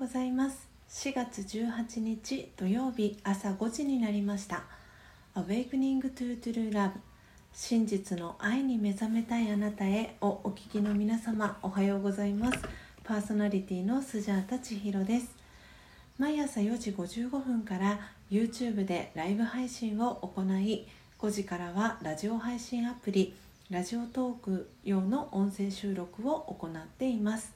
ございます。4月18日土曜日朝5時になりました。Awakening to True Love 真実の愛に目覚めたいあなたへをお聞きの皆様おはようございます。パーソナリティのスジャータ千尋です。毎朝4時55分から YouTube でライブ配信を行い5時からはラジオ配信アプリラジオトーク用の音声収録を行っています。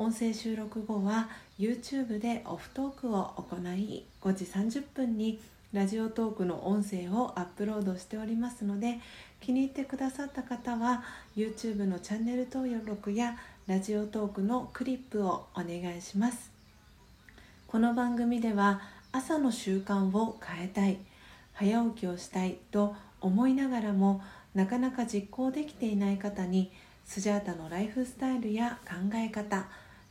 音声収録後は YouTube でオフトークを行い5時30分にラジオトークの音声をアップロードしておりますので気に入ってくださった方は YouTube のチャンネル登録やラジオトークのクリップをお願いします。この番組では朝の習慣を変えたい早起きをしたいと思いながらもなかなか実行できていない方にスジャータのライフスタイルや考え方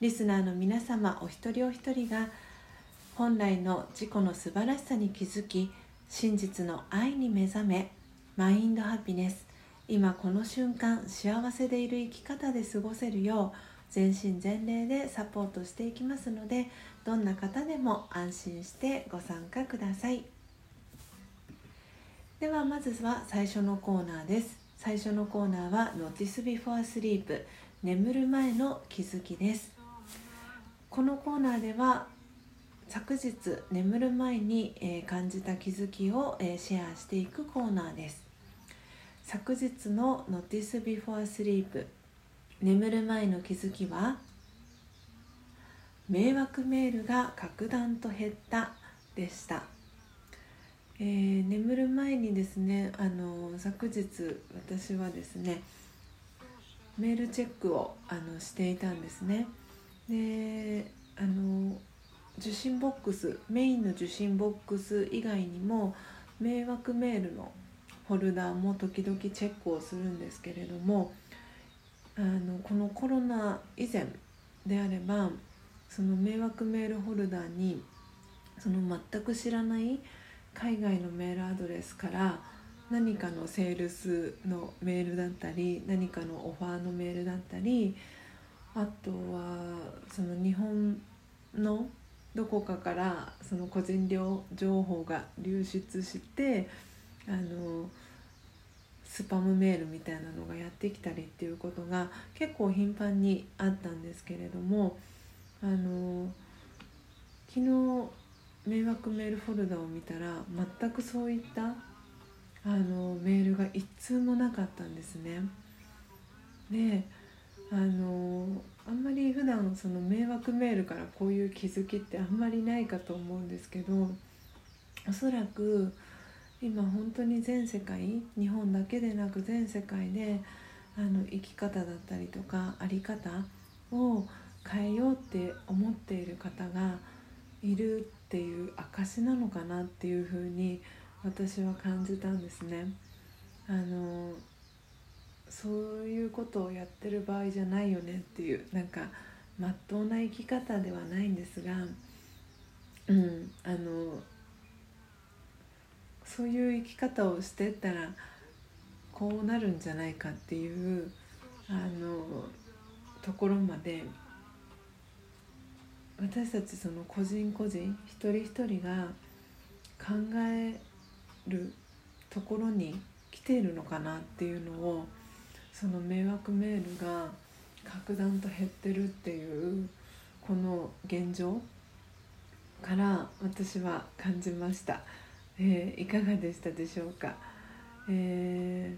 リスナーの皆様お一人お一人が本来の自己の素晴らしさに気づき真実の愛に目覚めマインドハピネス。今この瞬間幸せでいる生き方で過ごせるよう全身全霊でサポートしていきますのでどんな方でも安心してご参加ください。ではまずは最初のコーナーです。最初のコーナーは Notice Before Sleep 眠る前の気づきです。このコーナーでは昨日眠る前に、え感じた気づきを、えシェアしていくコーナーです。昨日の Notice Before Sleep 眠る前の気づきは迷惑メールが格段と減ったでした、えー、眠る前にですねあの昨日私はですねメールチェックをあのしていたんですね。であの受信ボックスメインの受信ボックス以外にも迷惑メールのフォルダーも時々チェックをするんですけれどもあのこのコロナ以前であればその迷惑メールホルダーにその全く知らない海外のメールアドレスから何かのセールスのメールだったり何かのオファーのメールだったりあとはその日本のどこかからその個人情報が流出してあのスパムメールみたいなのがやってきたりっていうことが結構頻繁にあったんですけれどもあの昨日迷惑メールフォルダを見たら全くそういったあのメールが一通もなかったんですね。であのあんまり普段その迷惑メールからこういう気づきってあんまりないかと思うんですけどおそらく今本当に全世界日本だけでなく全世界であの生き方だったりとか在り方を変えようって思っている方がいるっていう証なのかなっていうふうに私は感じたんですね。あのそういうことをやってる場合じゃないよねっていうなんかまっとうな生き方ではないんですが、うん、あのそういう生き方をしてったらこうなるんじゃないかっていうあのところまで私たちその個人個人一人一人が考えるところに来ているのかなっていうのをその迷惑メールが格段と減ってるっていうこの現状から私は感じました、えー、いかがでしたでしょうか、え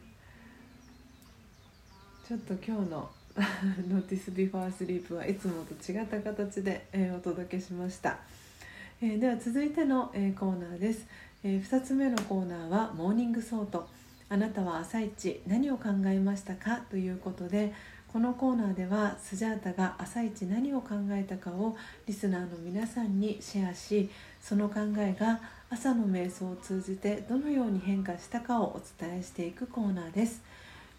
ー、ちょっと今日の 「ノーティス・ビフォー・スリープ」はいつもと違った形で、えー、お届けしました、えでは続いての、えコーナーです、え2つ目のコーナーは「 Morning Thought」あなたは朝一何を考えましたか？ということでこのコーナーではスジャータが朝一何を考えたかをリスナーの皆さんにシェアしその考えが朝の瞑想を通じてどのように変化したかをお伝えしていくコーナーです。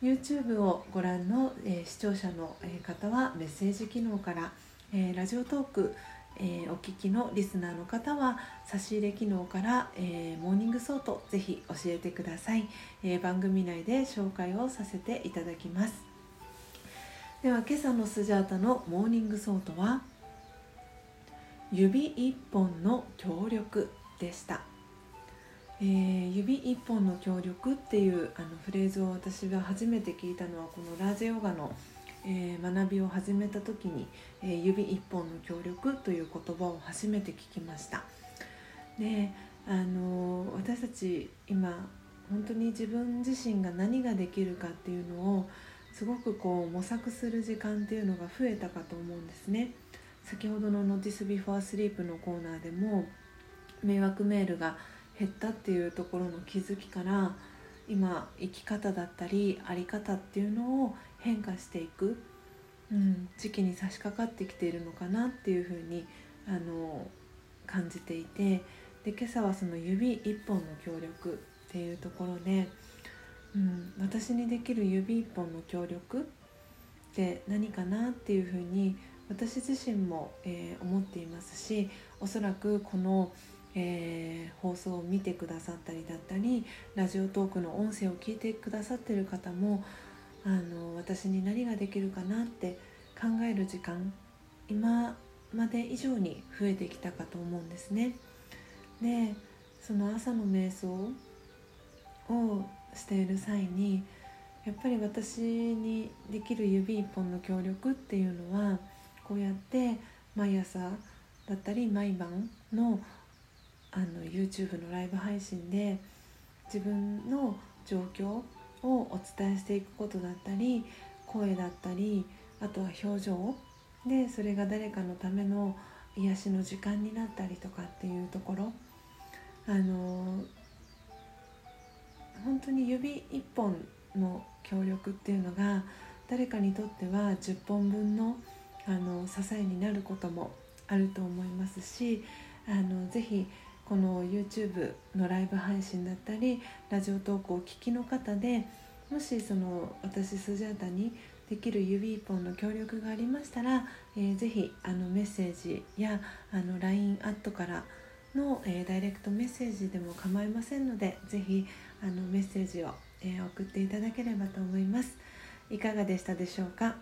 YouTube をご覧の、えー、視聴者の方はメッセージ機能から、えー、ラジオトークえー、お聞きのリスナーの方は差し入れ機能から、えー、 Morning Thought ぜひ教えてください、えー、番組内で紹介をさせていただきます。では今朝のスジャータの Morning Thought は指一本の協力でした、えー、指一本の協力っていうあのフレーズを私が初めて聞いたのはこのラージャヨガの、え、学びを始めた時に、え、指一本の協力という言葉を初めて聞きました。であの、私たち今本当に自分自身が何ができるかっていうのをすごくこう模索する時間っていうのが増えたかと思うんですね。先ほどの「 Notice Before Sleep」のコーナーでも迷惑メールが減ったっていうところの気づきから今生き方だったり在り方っていうのを変化していく、うん、時期に差し掛かってきているのかなっていうふうにあの感じていてで今朝はその指一本の協力っていうところで、うん、私にできる指一本の協力って何かなっていうふうに私自身も、えー、思っていますしおそらくこの、えー、放送を見てくださったりだったりラジオトークの音声を聞いてくださってる方もあの私に何ができるかなって考える時間今まで以上に増えてきたかと思うんですね。でその朝の瞑想をしている際にやっぱり私にできる指一本の協力っていうのはこうやって毎朝だったり毎晩のあの YouTube のライブ配信で自分の状況をお伝えしていくことだったり声だったりあとは表情でそれが誰かのための癒しの時間になったりとかっていうところ。あの本当に指一本の協力っていうのが誰かにとっては10本分のあの支えになることもあると思いますしあのぜひこの YouTube のライブ配信だったりラジオ投稿をお聞きの方でもしその私スジャータにできる指一本の協力がありましたら、えー、ぜひあのメッセージやあの LINE アットからの、えー、ダイレクトメッセージでも構いませんのでぜひあのメッセージを、えー、送っていただければと思います。いかがでしたでしょうか？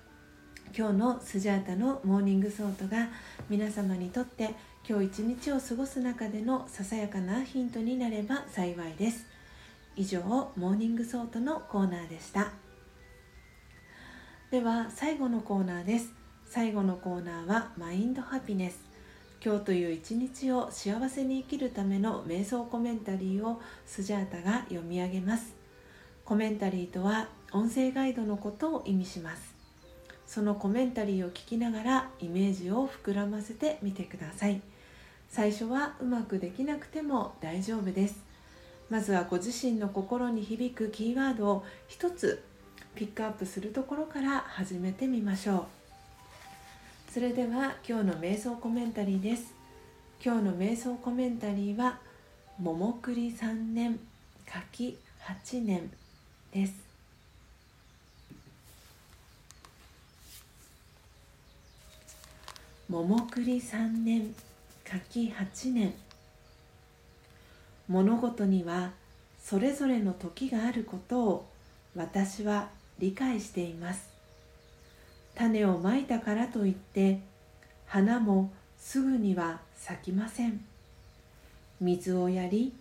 今日のスジャータの Morning Thought が皆様にとって今日一日を過ごす中でのささやかなヒントになれば幸いです。以上 Morning Thought のコーナーでした。では最後のコーナーです。最後のコーナーは Mind Happiness。今日という一日を幸せに生きるための瞑想コメンタリーをスジャータが読み上げます。コメンタリーとは音声ガイドのことを意味します。そのコメンタリーを聞きながらイメージを膨らませてみてください。最初はうまくできなくても大丈夫です。まずはご自身の心に響くキーワードを一つピックアップするところから始めてみましょう。それでは今日の瞑想コメンタリーです。今日の瞑想コメンタリーは桃栗3年柿8年です。桃栗3年柿8年。物事にはそれぞれの時があることを私は理解しています。種をまいたからといって花もすぐには咲きません。水をやり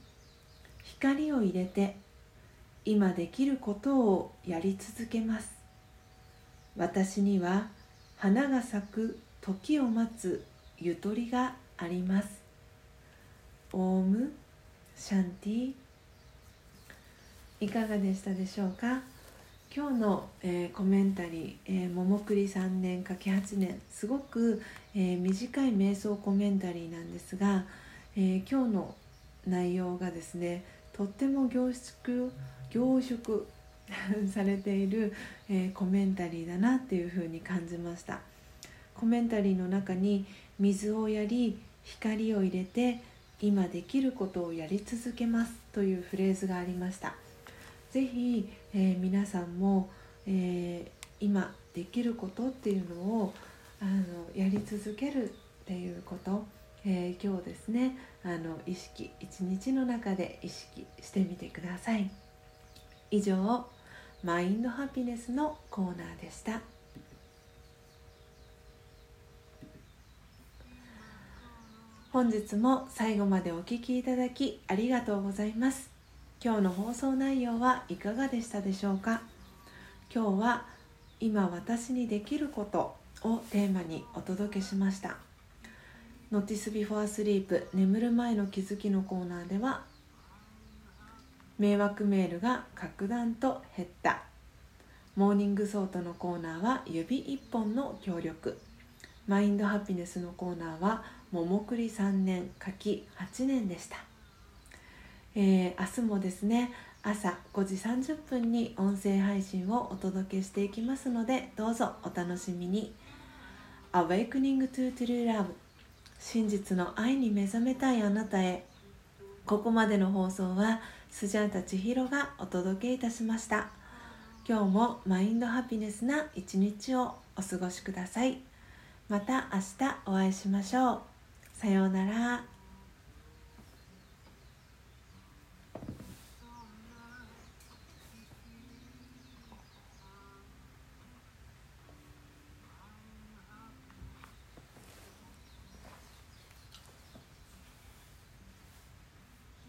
光を入れて今できることをやり続けます。私には花が咲く時を待つゆとりがあります。オームシャンティ。いかがでしたでしょうか？今日の、えー、コメンタリー「えー、桃栗3年かけ8年」すごく、えー、短い瞑想コメンタリーなんですが、え今日の内容がですねとっても凝縮凝縮 されている、えコメンタリーだなっていうふうに感じました。コメンタリーの中に水をやり光を入れて今できることをやり続けますというフレーズがありました。ぜひ、えー、皆さんも、えー、今できることっていうのをあのやり続けるっていうこと、えー、今日ですねあの意識一日の中で意識してみてください。以上マインドハピネスのコーナーでした。本日も最後までお聴きいただきありがとうございます。今日の放送内容はいかがでしたでしょうか？今日は今私にできることをテーマにお届けしました。Notice Before Sleep 眠る前の気づきのコーナーでは迷惑メールが格段と減った。 Morning Thought のコーナーは指一本の協力。 Mind Happiness のコーナーは桃栗3年柿8年でした、えー、明日もですね朝5時30分に音声配信をお届けしていきますのでどうぞお楽しみに。Awakening to True Love 真実の愛に目覚めたいあなたへ。ここまでの放送はスジャータ千尋がお届けいたしました。今日もマインドハピネスな一日をお過ごしください。また明日お会いしましょう。さようなら。